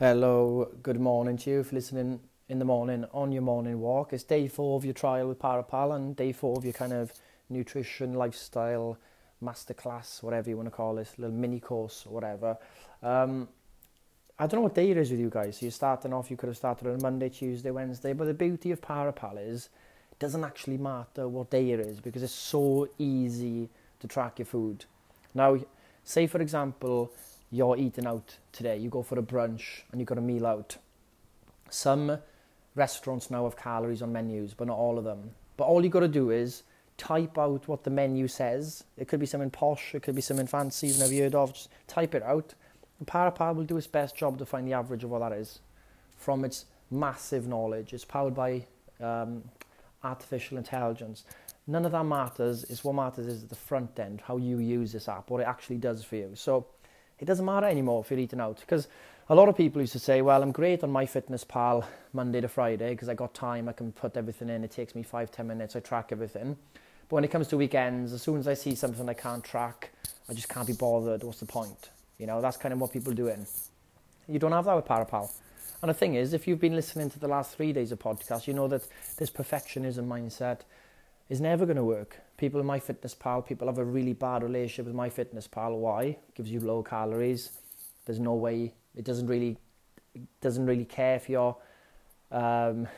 Hello, good morning to you for listening in the morning on your morning walk. It's day four of your trial with Parapal and day four of your kind of nutrition, lifestyle, masterclass, whatever you want to call this, little mini course or whatever. Um, I don't know what day it is with you guys. So you're starting off, you could have started on Monday, Tuesday, Wednesday, but the beauty of Parapal is it doesn't actually matter what day it is because it's so easy to track your food. Now, say for example, you're eating out today, you go for a brunch and you've got a meal out. Some restaurants now have calories on menus, but not all of them. But all you've got to do is type out what the menu says. It could be something posh, it could be something fancy you've never heard of. Just type it out. And Parapar will do its best job to find the average of what that is from its massive knowledge. It's powered by um, artificial intelligence. None of that matters. It's what matters is the front end, how you use this app, what it actually does for you. So it doesn't matter anymore if you're eating out because a lot of people used to say, well, I'm great on my Fitness Pal Monday to Friday because I got time, I can put everything in, it takes me five, ten minutes, I track everything. But when it comes to weekends, as soon as I see something I can't track, I just can't be bothered. What's the point? You know, that's kind of what people do in. You don't have that with Parapal. And the thing is, if you've been listening to the last three days of podcast, you know that this perfectionism mindset is never going to work. People in MyFitnessPal, people have a really bad relationship with MyFitnessPal. Why? It gives you low calories. There's no way it doesn't really it doesn't really care if you're. Um,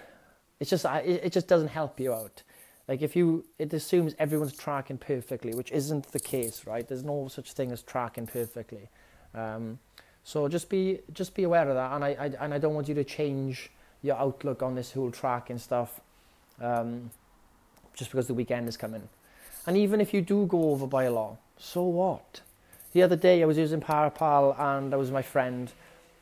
it's just it just doesn't help you out. Like if you, it assumes everyone's tracking perfectly, which isn't the case, right? There's no such thing as tracking perfectly. Um, so just be just be aware of that, and I, I and I don't want you to change your outlook on this whole tracking stuff, um, just because the weekend is coming. And even if you do go over by a lot, so what? The other day I was using Parapal and I was my friend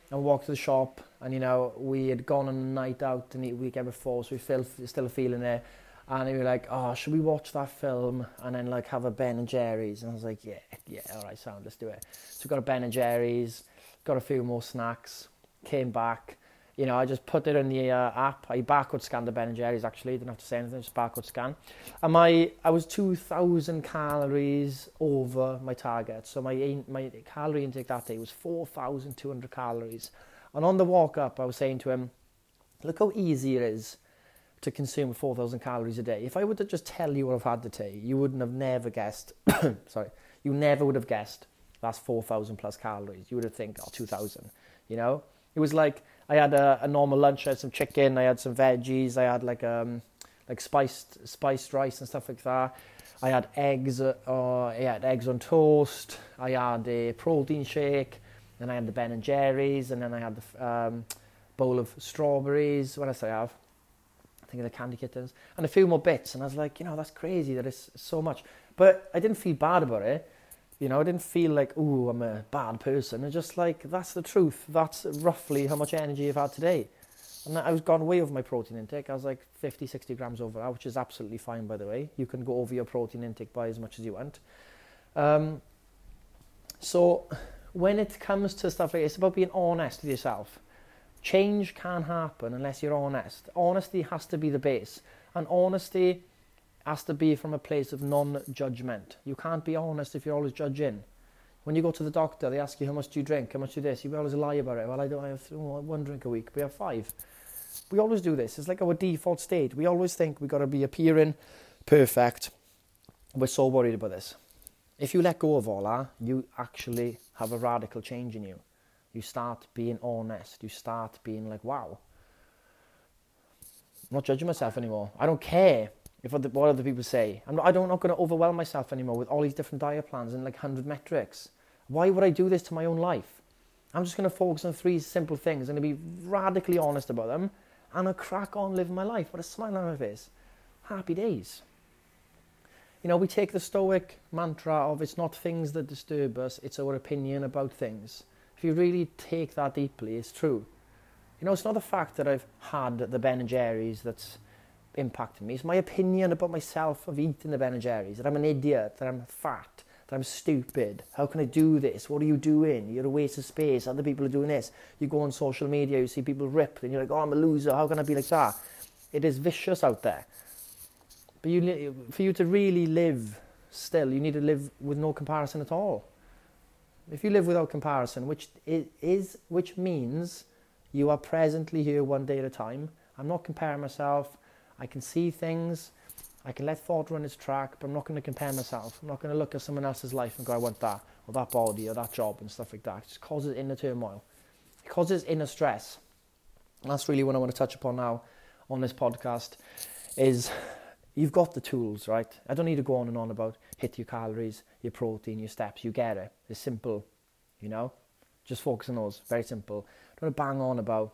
and walked to the shop and you know we had gone on a night out the weekend before, so we felt still feeling it and he was like, "Oh, should we watch that film and then like have a Ben and Jerry's?" And I was like, "Yeah, yeah, all right, sound, let's do it." So we got a Ben and Jerry's, got a few more snacks, came back. You know, I just put it in the uh, app. I barcode scanned the Ben and Jerry's actually. Didn't have to say anything, just barcode scan. And my, I was two thousand calories over my target. So my my calorie intake that day was four thousand two hundred calories. And on the walk up, I was saying to him, "Look how easy it is." to consume 4,000 calories a day. If I were to just tell you what I've had today, you wouldn't have never guessed. sorry, you never would have guessed that's 4,000 plus calories. You would have think, oh, 2,000. You know, it was like I had a, a, normal lunch. I had some chicken. I had some veggies. I had like um like spiced spiced rice and stuff like that. I had eggs. Uh, I had eggs on toast. I had a protein shake. Then I had the Ben and Jerry's, and then I had the um, bowl of strawberries. What else I have? I think of the candy kittens, and a few more bits. And I was like, you know, that's crazy that it's so much. But I didn't feel bad about it. You know, I didn't feel like, oh, I'm a bad person. It's just like, that's the truth. That's roughly how much energy I've had today. And I was gone way over my protein intake. I was like 50, 60 grams over, which is absolutely fine, by the way. You can go over your protein intake by as much as you want. Um, so when it comes to stuff like it's about being honest with yourself. Change can't happen unless you're honest. Honesty has to be the base. And honesty has to be from a place of non judgment. You can't be honest if you're always judging. When you go to the doctor, they ask you how much do you drink, how much do you this. You always lie about it. Well, I don't I have one drink a week, we have five. We always do this. It's like our default state. We always think we got to be appearing perfect. We're so worried about this. If you let go of all that, you actually have a radical change in you. You start being honest. You start being like, wow, I'm not judging myself anymore. I don't care if other, what other people say. I'm not, I don't, not going to overwhelm myself anymore with all these different diet plans and like 100 metrics. Why would I do this to my own life? I'm just going to focus on three simple things and be radically honest about them and I'll crack on living my life with a smile on my face. Happy days. You know, we take the Stoic mantra of it's not things that disturb us, it's our opinion about things if you really take that deeply, it's true. You know, it's not the fact that I've had the Ben and Jerry's that's impacted me. It's my opinion about myself of eating the Ben and Jerry's, that I'm an idiot, that I'm fat, that I'm stupid. How can I do this? What are you doing? You're a waste of space. Other people are doing this. You go on social media, you see people ripped, and you're like, oh, I'm a loser. How can I be like that? It is vicious out there. But you, for you to really live still, you need to live with no comparison at all. If you live without comparison, which is which means You are presently here one day at a time. I'm not comparing myself. I can see things. I can let thought run its track, but I'm not going to compare myself. I'm not going to look at someone else's life and go, I want that, or that body, or that job, and stuff like that. It just causes inner turmoil. It causes inner stress. And that's really what I want to touch upon now on this podcast is you've got the tools, right? I don't need to go on and on about hit your calories, your protein, your steps. You get it. It's simple, you know? Just focus on those. Very simple. Don't bang on about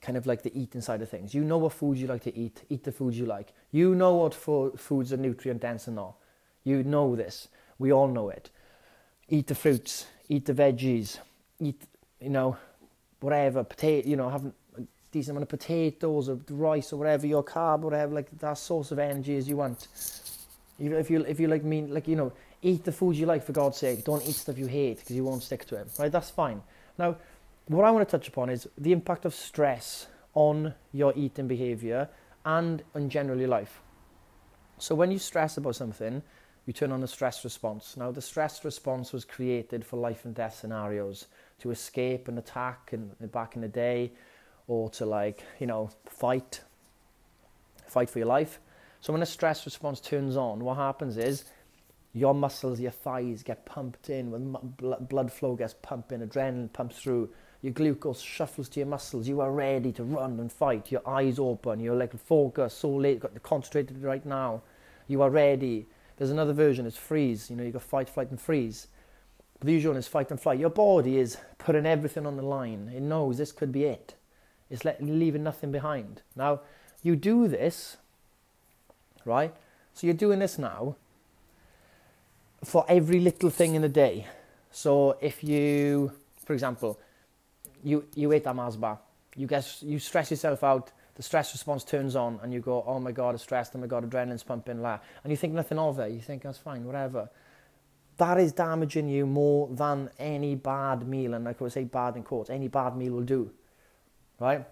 kind of like the eating side of things. You know what foods you like to eat. Eat the foods you like. You know what fo- foods are nutrient dense and not. You know this. We all know it. Eat the fruits. Eat the veggies. Eat, you know, whatever. Potato. You know, have a decent amount of potatoes or rice or whatever your carb, whatever. Like that source of energy as you want. If you if you like mean like you know, eat the foods you like for God's sake. Don't eat stuff you hate because you won't stick to it. Right? That's fine. Now what I want to touch upon is the impact of stress on your eating behavior and on generally life. So when you stress about something, you turn on the stress response. Now the stress response was created for life and death scenarios to escape an attack in, back in the day or to like, you know, fight fight for your life. So when the stress response turns on, what happens is your muscles, your thighs get pumped in, when blood flow gets pumping, adrenaline pumps through, your glucose shuffles to your muscles. You are ready to run and fight. Your eyes open. You're like focused, so late, got the concentrated right now. You are ready. There's another version. It's freeze. You know, you got fight, flight, and freeze. But the usual one is fight and flight. Your body is putting everything on the line. It knows this could be it. It's leaving nothing behind. Now, you do this, right? So you're doing this now for every little thing in the day. So if you, for example, you you ate that Mars bar. You get you stress yourself out. The stress response turns on, and you go, "Oh my god, I'm stressed. Oh my god, adrenaline's pumping." La, and you think nothing of it. You think that's fine, whatever. That is damaging you more than any bad meal, and like I could say bad in quotes. Any bad meal will do, right?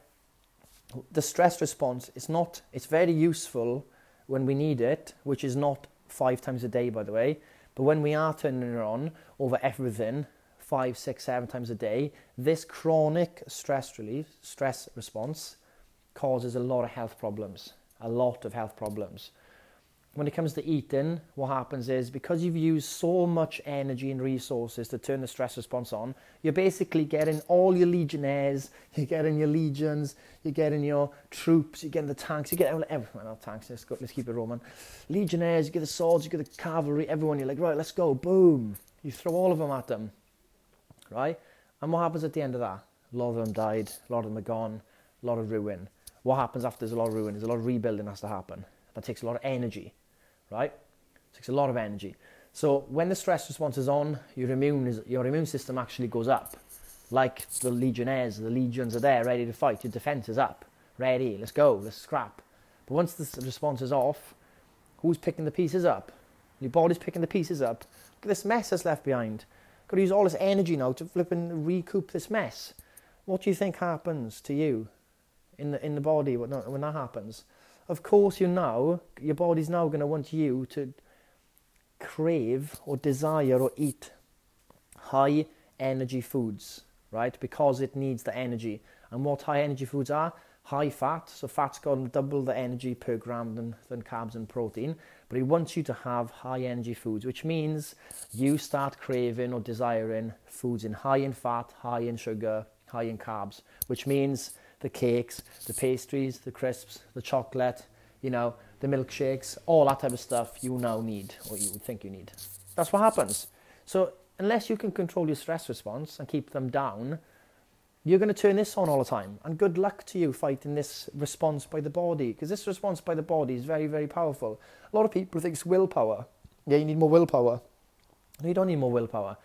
The stress response is not. It's very useful when we need it, which is not five times a day, by the way. But when we are turning it on over everything, five, six, seven times a day, this chronic stress relief, stress response causes a lot of health problems, a lot of health problems. When it comes to eating, what happens is because you've used so much energy and resources to turn the stress response on, you're basically getting all your legionnaires, you're getting your legions, you're getting your troops, you're getting the tanks, you get everyone, not tanks, let's, go, let's keep it Roman. Legionnaires, you get the swords, you get the cavalry, everyone, you're like, right, let's go, boom. You throw all of them at them right? And what happens at the end of that? A lot of them died, a lot of them are gone, a lot of ruin. What happens after there's a lot of ruin? There's a lot of rebuilding has to happen. That takes a lot of energy, right? It takes a lot of energy. So when the stress response is on, your immune is, your immune system actually goes up. Like the legionnaires, the legions are there, ready to fight. Your defense is up, ready. Let's go. Let's scrap. But once the response is off, who's picking the pieces up? Your body's picking the pieces up. Look at this mess that's left behind. To use all this energy now to flip and recoup this mess. What do you think happens to you in the in the body when that, happens? Of course, you know your body's now going to want you to crave or desire or eat high energy foods, right? Because it needs the energy. And what high energy foods are? High fat. So fat's got double the energy per gram than, than carbs and protein but he wants you to have high energy foods, which means you start craving or desiring foods in high in fat, high in sugar, high in carbs, which means the cakes, the pastries, the crisps, the chocolate, you know, the milkshakes, all that type of stuff you now need or you think you need. That's what happens. So unless you can control your stress response and keep them down, you're going to turn this on all the time. And good luck to you fighting this response by the body, because this response by the body is very, very powerful. A lot of people think it's willpower. Yeah, you need more willpower. No, you don't need more willpower.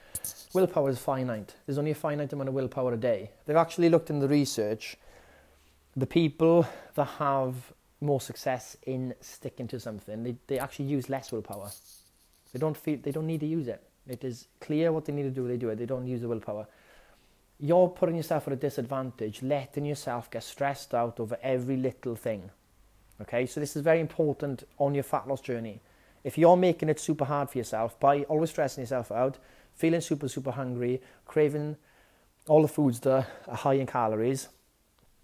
Willpower is finite. There's only a finite amount of willpower a day. They've actually looked in the research. The people that have more success in sticking to something, they, they actually use less willpower. They don't feel they don't need to use it. It is clear what they need to do. They do it. They don't use the willpower you're putting yourself at a disadvantage, letting yourself get stressed out over every little thing. Okay, so this is very important on your fat loss journey. If you're making it super hard for yourself by always stressing yourself out, feeling super, super hungry, craving all the foods that are high in calories.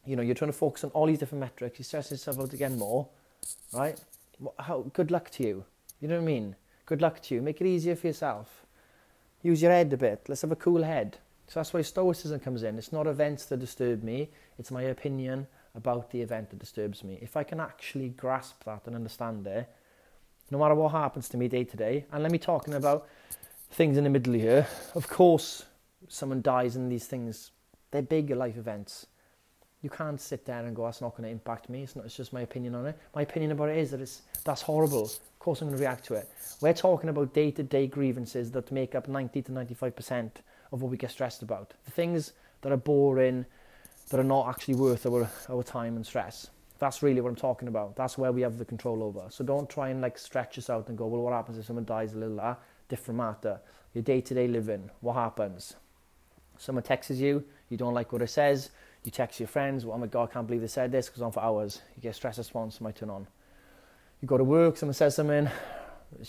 You know, you're trying to focus on all these different metrics. You stress yourself out again more, right? How good luck to you. You know what I mean? Good luck to you. Make it easier for yourself. Use your head a bit. Let's have a cool head. So that's why Stoicism comes in. It's not events that disturb me, it's my opinion about the event that disturbs me. If I can actually grasp that and understand it, no matter what happens to me day to day, and let me talking about things in the middle here. Of course, someone dies and these things, they're big life events. You can't sit there and go, that's not going to impact me. It's, not, it's just my opinion on it. My opinion about it is that it's, that's horrible. Of course, I'm going to react to it. We're talking about day to day grievances that make up 90 to 95% of what we get stressed about. The things that are boring, that are not actually worth our, our time and stress. That's really what I'm talking about. That's where we have the control over. So don't try and like stretch us out and go, well, what happens if someone dies a little? Ah, different matter. Your day to day living, what happens? Someone texts you, you don't like what it says, you text your friends, well, oh my God, I can't believe they said this, goes on for hours. You get stress response, might turn on. You go to work, someone says something,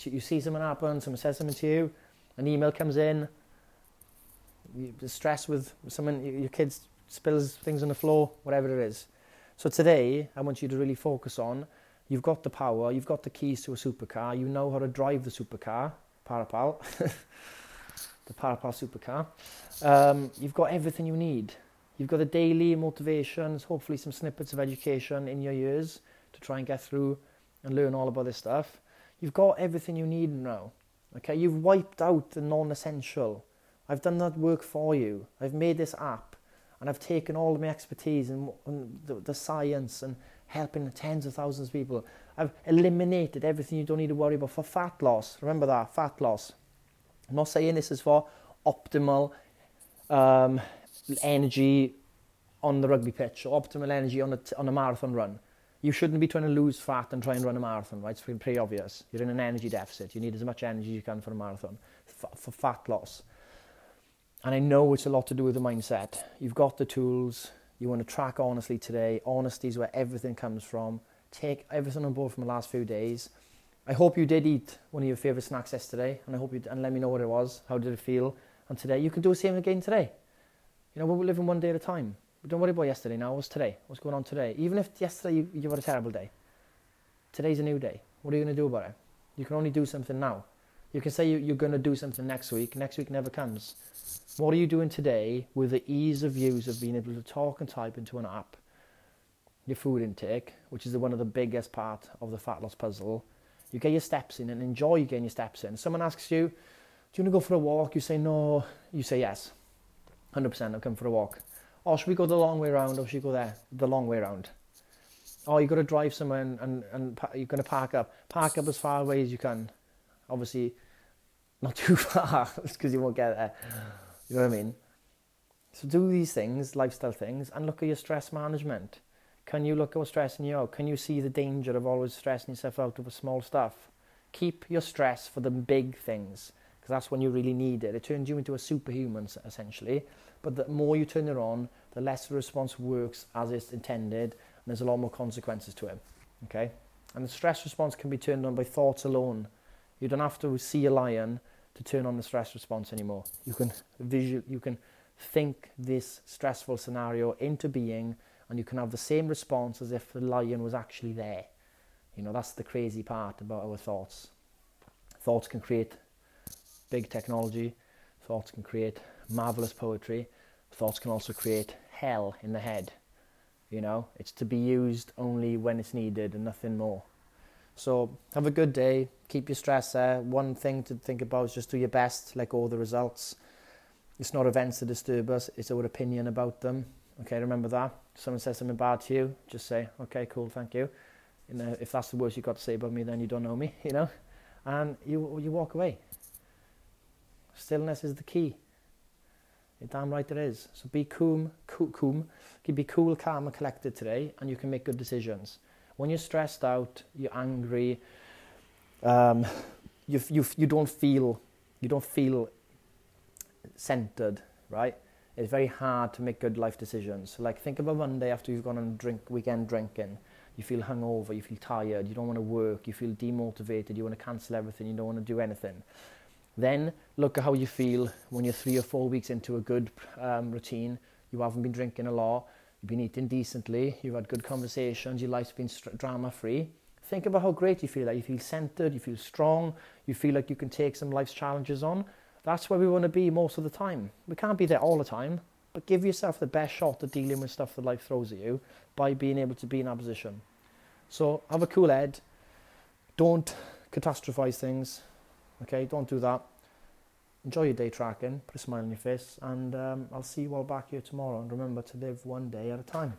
you see something happen, someone says something to you, an email comes in, you stress with someone, your kids spills things on the floor, whatever it is. So today, I want you to really focus on you've got the power, you've got the keys to a supercar, you know how to drive the supercar, Parapal, the Parapal supercar. Um, you've got everything you need. You've got the daily motivations, hopefully some snippets of education in your ears to try and get through and learn all about this stuff. You've got everything you need now. Okay, you've wiped out the non-essential. I've done that work for you. I've made this app and I've taken all of my expertise and, the, the, science and helping tens of thousands of people. I've eliminated everything you don't need to worry about for fat loss. Remember that, fat loss. I'm not saying this is for optimal um, energy on the rugby pitch optimal energy on a, on a marathon run. You shouldn't be trying to lose fat and try and run a marathon, right? It's pretty obvious. You're in an energy deficit. You need as much energy as you can for a marathon, for, for fat loss. And I know it's a lot to do with the mindset. You've got the tools. You want to track honestly today. Honesty is where everything comes from. Take everything on board from the last few days. I hope you did eat one of your favourite snacks yesterday, and I hope you and let me know what it was. How did it feel? And today you can do the same again today. You know, we're living one day at a time. But don't worry about yesterday now. What's today? What's going on today? Even if yesterday you, you had a terrible day, today's a new day. What are you going to do about it? You can only do something now. You can say you, you're going to do something next week. Next week never comes. What are you doing today with the ease of use of being able to talk and type into an app? Your food intake, which is one of the biggest part of the fat loss puzzle. You get your steps in and enjoy getting your steps in. Someone asks you, do you want to go for a walk? You say no. You say yes. 100% I'll come for a walk. Or should we go the long way around or oh, should we go there? The long way around. Oh, you've got to drive somewhere and, and, and you're going to park up. Park up as far away as you can. Obviously, not too far because you won't get there. You know what I mean? So do these things, lifestyle things, and look at your stress management. Can you look at what's stressing you out? Can you see the danger of always stressing yourself out over small stuff? Keep your stress for the big things, that's when you really need it. It turns you into a superhuman, essentially. But the more you turn it on, the less the response works as it's intended, and there's a lot more consequences to it. Okay? And the stress response can be turned on by thoughts alone. You don't have to see a lion to turn on the stress response anymore. You can visual, you can think this stressful scenario into being, and you can have the same response as if the lion was actually there. You know, that's the crazy part about our thoughts. Thoughts can create big technology. Thoughts can create marvelous poetry. Thoughts can also create hell in the head. You know, it's to be used only when it's needed and nothing more. So have a good day. Keep your stress there. One thing to think about is just do your best, like all the results. It's not events that disturb us, it's our opinion about them. Okay, remember that. Someone says something bad to you, just say, okay, cool, thank you. You uh, know, if that's the worst you've got to say about me, then you don't know me, you know? And you, you walk away. Stillness is the key. You're damn right it is. So be cool, cool, cool. Be cool, calm, and collected today, and you can make good decisions when you're stressed out, you're angry, um, you, you, you don't feel you don't feel centered, right? It's very hard to make good life decisions. Like think of a Monday after you've gone on drink weekend drinking. You feel hungover, you feel tired, you don't want to work, you feel demotivated, you want to cancel everything, you don't want to do anything. Then look at how you feel when you're three or four weeks into a good um, routine. You haven't been drinking a lot, you've been eating decently, you've had good conversations, your life's been drama free. Think about how great you feel. That you feel centered, you feel strong, you feel like you can take some life's challenges on. That's where we want to be most of the time. We can't be there all the time, but give yourself the best shot at dealing with stuff that life throws at you by being able to be in that position. So have a cool head. Don't catastrophize things. Okay, don't do that. Enjoy your day tracking, put a smile on your face, and um, I'll see you all back here tomorrow. And remember to live one day at a time.